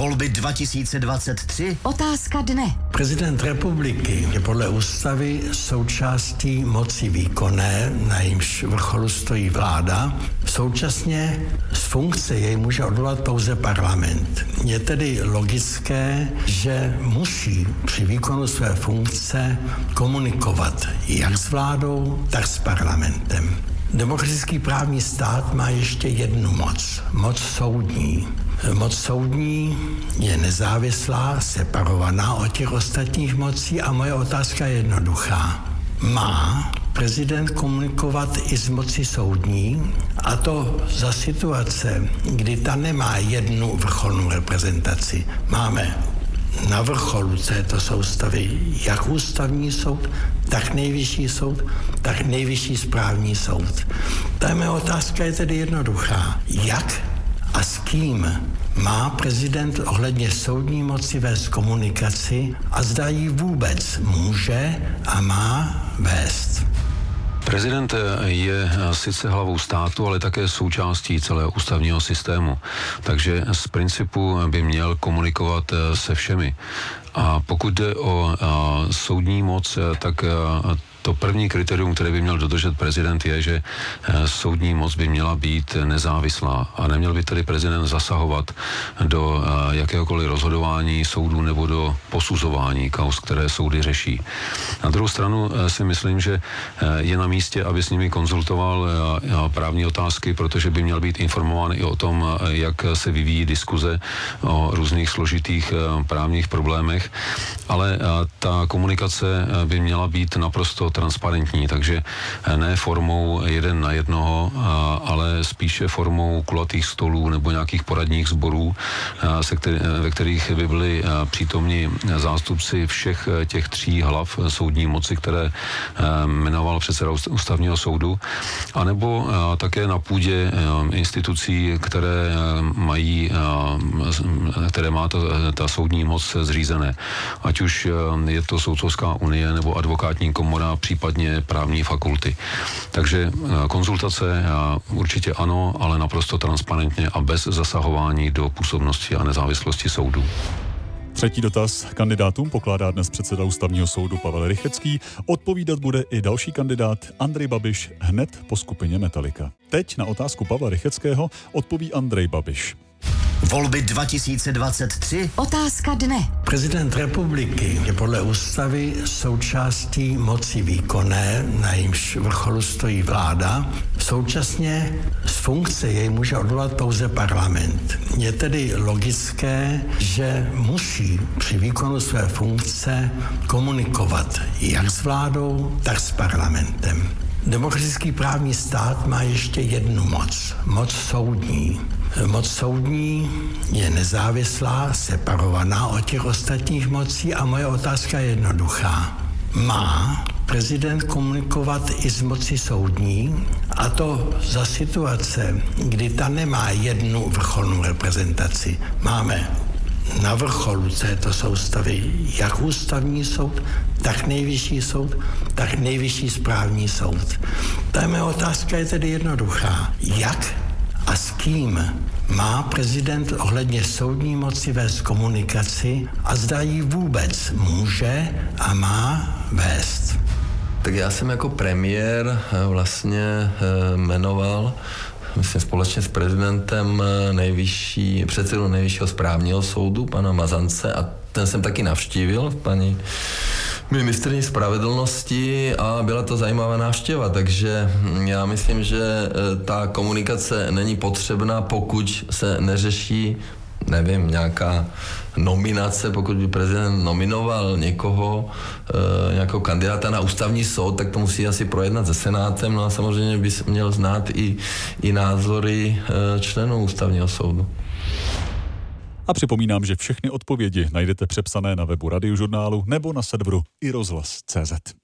Volby 2023? Otázka dne. Prezident republiky je podle ústavy součástí moci výkonné, na jejímž vrcholu stojí vláda. Současně z funkce jej může odvolat pouze parlament. Je tedy logické, že musí při výkonu své funkce komunikovat jak s vládou, tak s parlamentem. Demokratický právní stát má ještě jednu moc, moc soudní. Moc soudní je nezávislá, separovaná od těch ostatních mocí a moje otázka je jednoduchá. Má prezident komunikovat i s mocí soudní a to za situace, kdy ta nemá jednu vrcholnou reprezentaci. Máme na vrcholu této soustavy jak ústavní soud, tak nejvyšší soud, tak nejvyšší správní soud. Ta mé otázka je tedy jednoduchá. Jak kým má prezident ohledně soudní moci vést komunikaci a zda ji vůbec může a má vést. Prezident je sice hlavou státu, ale také součástí celého ústavního systému. Takže z principu by měl komunikovat se všemi. A pokud jde o soudní moc, tak to první kritérium, které by měl dodržet prezident, je, že eh, soudní moc by měla být nezávislá a neměl by tedy prezident zasahovat do eh, jakéhokoliv rozhodování soudů nebo do posuzování kaus, které soudy řeší. Na druhou stranu eh, si myslím, že je na místě, aby s nimi konzultoval právní otázky, protože by měl být informován i o tom, jak se vyvíjí diskuze o různých složitých právních problémech, ale ta komunikace by měla být naprosto transparentní, takže eh, ne formou jeden na jednoho, ale spíše formou kulatých stolů nebo nějakých poradních sborů, eh, eh, ve kterých by byli přítomni zástupci všech těch tří hlav soudní moci, které jmenoval předseda ústavního soudu, anebo také na půdě institucí, které mají, které má ta, ta soudní moc zřízené. Ať už je to Soudcovská unie nebo advokátní komora, případně právní fakulty. Takže eh, konzultace určitě ano, ale naprosto transparentně a bez zasahování do působnosti a nezávislosti soudu. Třetí dotaz kandidátům pokládá dnes předseda ústavního soudu Pavel Rychecký. Odpovídat bude i další kandidát Andrej Babiš hned po skupině Metalika. Teď na otázku Pavla Rycheckého odpoví Andrej Babiš. Volby 2023? Otázka dne. Prezident republiky je podle ústavy součástí moci výkonné, na jejímž vrcholu stojí vláda. Současně z funkce jej může odvolat pouze parlament. Je tedy logické, že musí při výkonu své funkce komunikovat jak s vládou, tak s parlamentem. Demokratický právní stát má ještě jednu moc, moc soudní. Moc soudní je nezávislá, separovaná od těch ostatních mocí a moje otázka je jednoduchá. Má prezident komunikovat i s mocí soudní a to za situace, kdy ta nemá jednu vrcholnou reprezentaci. Máme na vrcholu této soustavy jak ústavní soud, tak nejvyšší soud, tak nejvyšší správní soud. Ta mé otázka je tedy jednoduchá. Jak a s kým má prezident ohledně soudní moci vést komunikaci a zda ji vůbec může a má vést. Tak já jsem jako premiér eh, vlastně eh, jmenoval myslím společně s prezidentem nejvyšší, předsedu nejvyššího správního soudu, pana Mazance, a ten jsem taky navštívil, paní ministrní spravedlnosti a byla to zajímavá návštěva, takže já myslím, že eh, ta komunikace není potřebná, pokud se neřeší nevím, nějaká nominace, pokud by prezident nominoval někoho, e, nějakého kandidáta na ústavní soud, tak to musí asi projednat se Senátem, no a samozřejmě by měl znát i, i názory e, členů ústavního soudu. A připomínám, že všechny odpovědi najdete přepsané na webu radiožurnálu nebo na serveru iRozhlas.cz.